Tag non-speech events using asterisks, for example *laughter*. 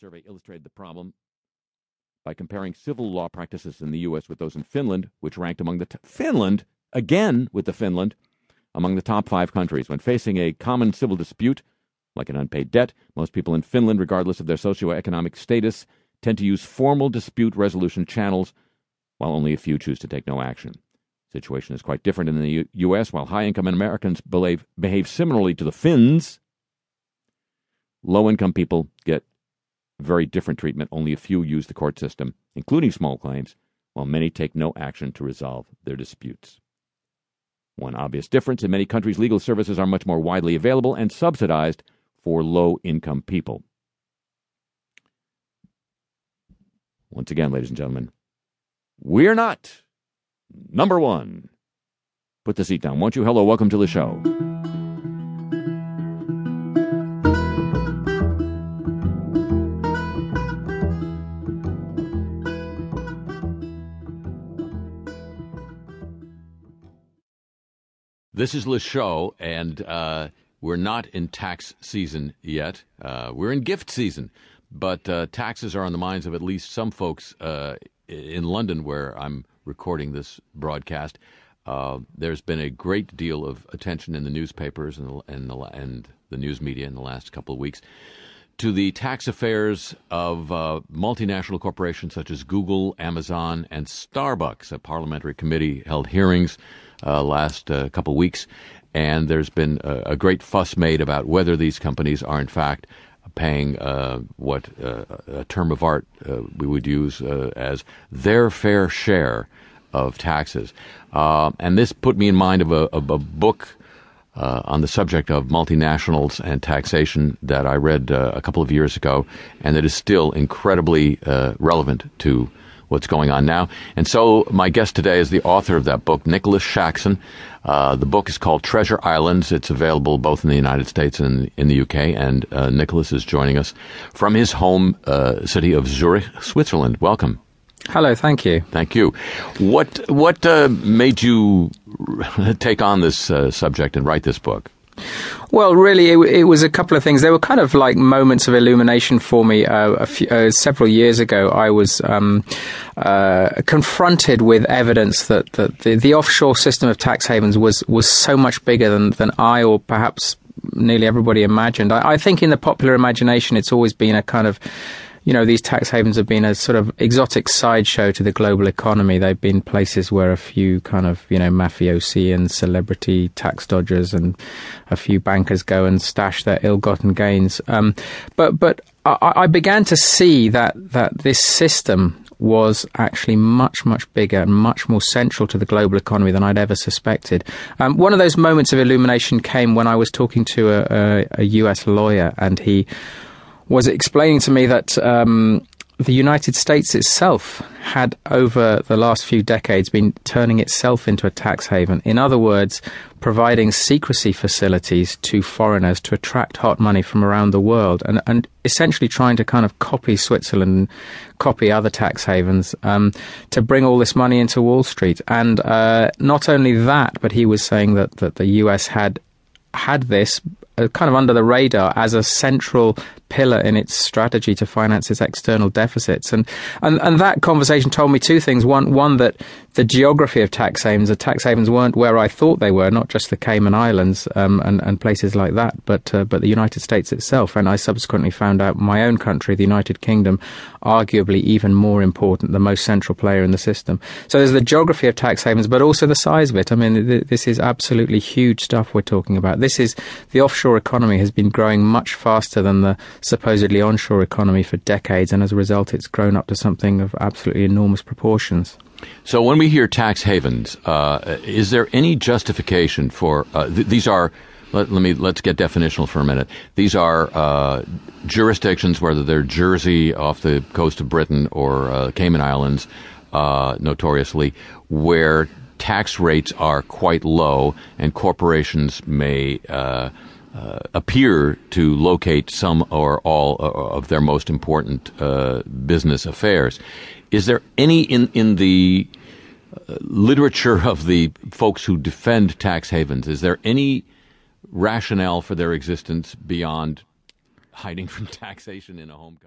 survey illustrated the problem by comparing civil law practices in the U.S. with those in Finland, which ranked among the t- Finland again with the Finland among the top five countries. When facing a common civil dispute, like an unpaid debt, most people in Finland, regardless of their socioeconomic status, tend to use formal dispute resolution channels, while only a few choose to take no action. The situation is quite different in the U- U.S. While high-income Americans behave, behave similarly to the Finns, low-income people get very different treatment. Only a few use the court system, including small claims, while many take no action to resolve their disputes. One obvious difference in many countries, legal services are much more widely available and subsidized for low income people. Once again, ladies and gentlemen, we're not number one. Put the seat down, won't you? Hello, welcome to the show. This is Le Show, and uh, we're not in tax season yet. Uh, we're in gift season, but uh, taxes are on the minds of at least some folks uh, in London, where I'm recording this broadcast. Uh, there's been a great deal of attention in the newspapers and the, and the, and the news media in the last couple of weeks to the tax affairs of uh, multinational corporations such as Google, Amazon, and Starbucks. A parliamentary committee held hearings uh, last uh, couple weeks, and there's been a, a, great fuss made about whether these companies are in fact paying uh, what uh, a term of art uh, we would use as their fair share of taxes. and this put me in mind of a, of a book uh, on the subject of multinationals and taxation that I read uh, a couple of years ago, and that is still incredibly uh, relevant to what's going on now. And so, my guest today is the author of that book, Nicholas Shaxson. Uh, the book is called Treasure Islands. It's available both in the United States and in the UK. And uh, Nicholas is joining us from his home uh, city of Zurich, Switzerland. Welcome. Hello, thank you. Thank you. What what uh, made you *laughs* take on this uh, subject and write this book? Well, really, it, it, was a couple of things. They were kind of like moments of illumination for me. Uh, few, uh, several years ago, I was um, uh, confronted with evidence that, that the, the, offshore system of tax havens was was so much bigger than, than I or perhaps nearly everybody imagined. I, I think in the popular imagination, it's always been a kind of you know, these tax havens have been a sort of exotic sideshow to the global economy. They've been places where a few kind of, you know, mafiosi and celebrity tax dodgers and a few bankers go and stash their ill-gotten gains. Um, but, but I, I began to see that, that this system was actually much, much bigger and much more central to the global economy than I'd ever suspected. Um, one of those moments of illumination came when I was talking to a, a, a US lawyer and he was explaining to me that um, the United States itself had, over the last few decades, been turning itself into a tax haven. In other words, providing secrecy facilities to foreigners to attract hot money from around the world and, and essentially trying to kind of copy Switzerland, copy other tax havens um, to bring all this money into Wall Street. And uh, not only that, but he was saying that, that the US had had this kind of under the radar as a central pillar in its strategy to finance its external deficits. And, and, and that conversation told me two things. One, one that the geography of tax havens, the tax havens weren't where I thought they were, not just the Cayman Islands um, and, and places like that, but, uh, but the United States itself. And I subsequently found out my own country, the United Kingdom, arguably even more important, the most central player in the system. So there's the geography of tax havens, but also the size of it. I mean, th- this is absolutely huge stuff we're talking about. This is the offshore economy has been growing much faster than the supposedly onshore economy for decades, and as a result, it's grown up to something of absolutely enormous proportions. So, when we hear tax havens, uh, is there any justification for uh, th- these? Are let, let, me let's get definitional for a minute. These are uh, jurisdictions, whether they're Jersey off the coast of Britain or uh, Cayman Islands, uh, notoriously, where tax rates are quite low, and corporations may uh, uh, appear to locate some or all uh, of their most important uh, business affairs. Is there any in in the uh, literature of the folks who defend tax havens? Is there any rationale for their existence beyond hiding *laughs* from taxation in a home country?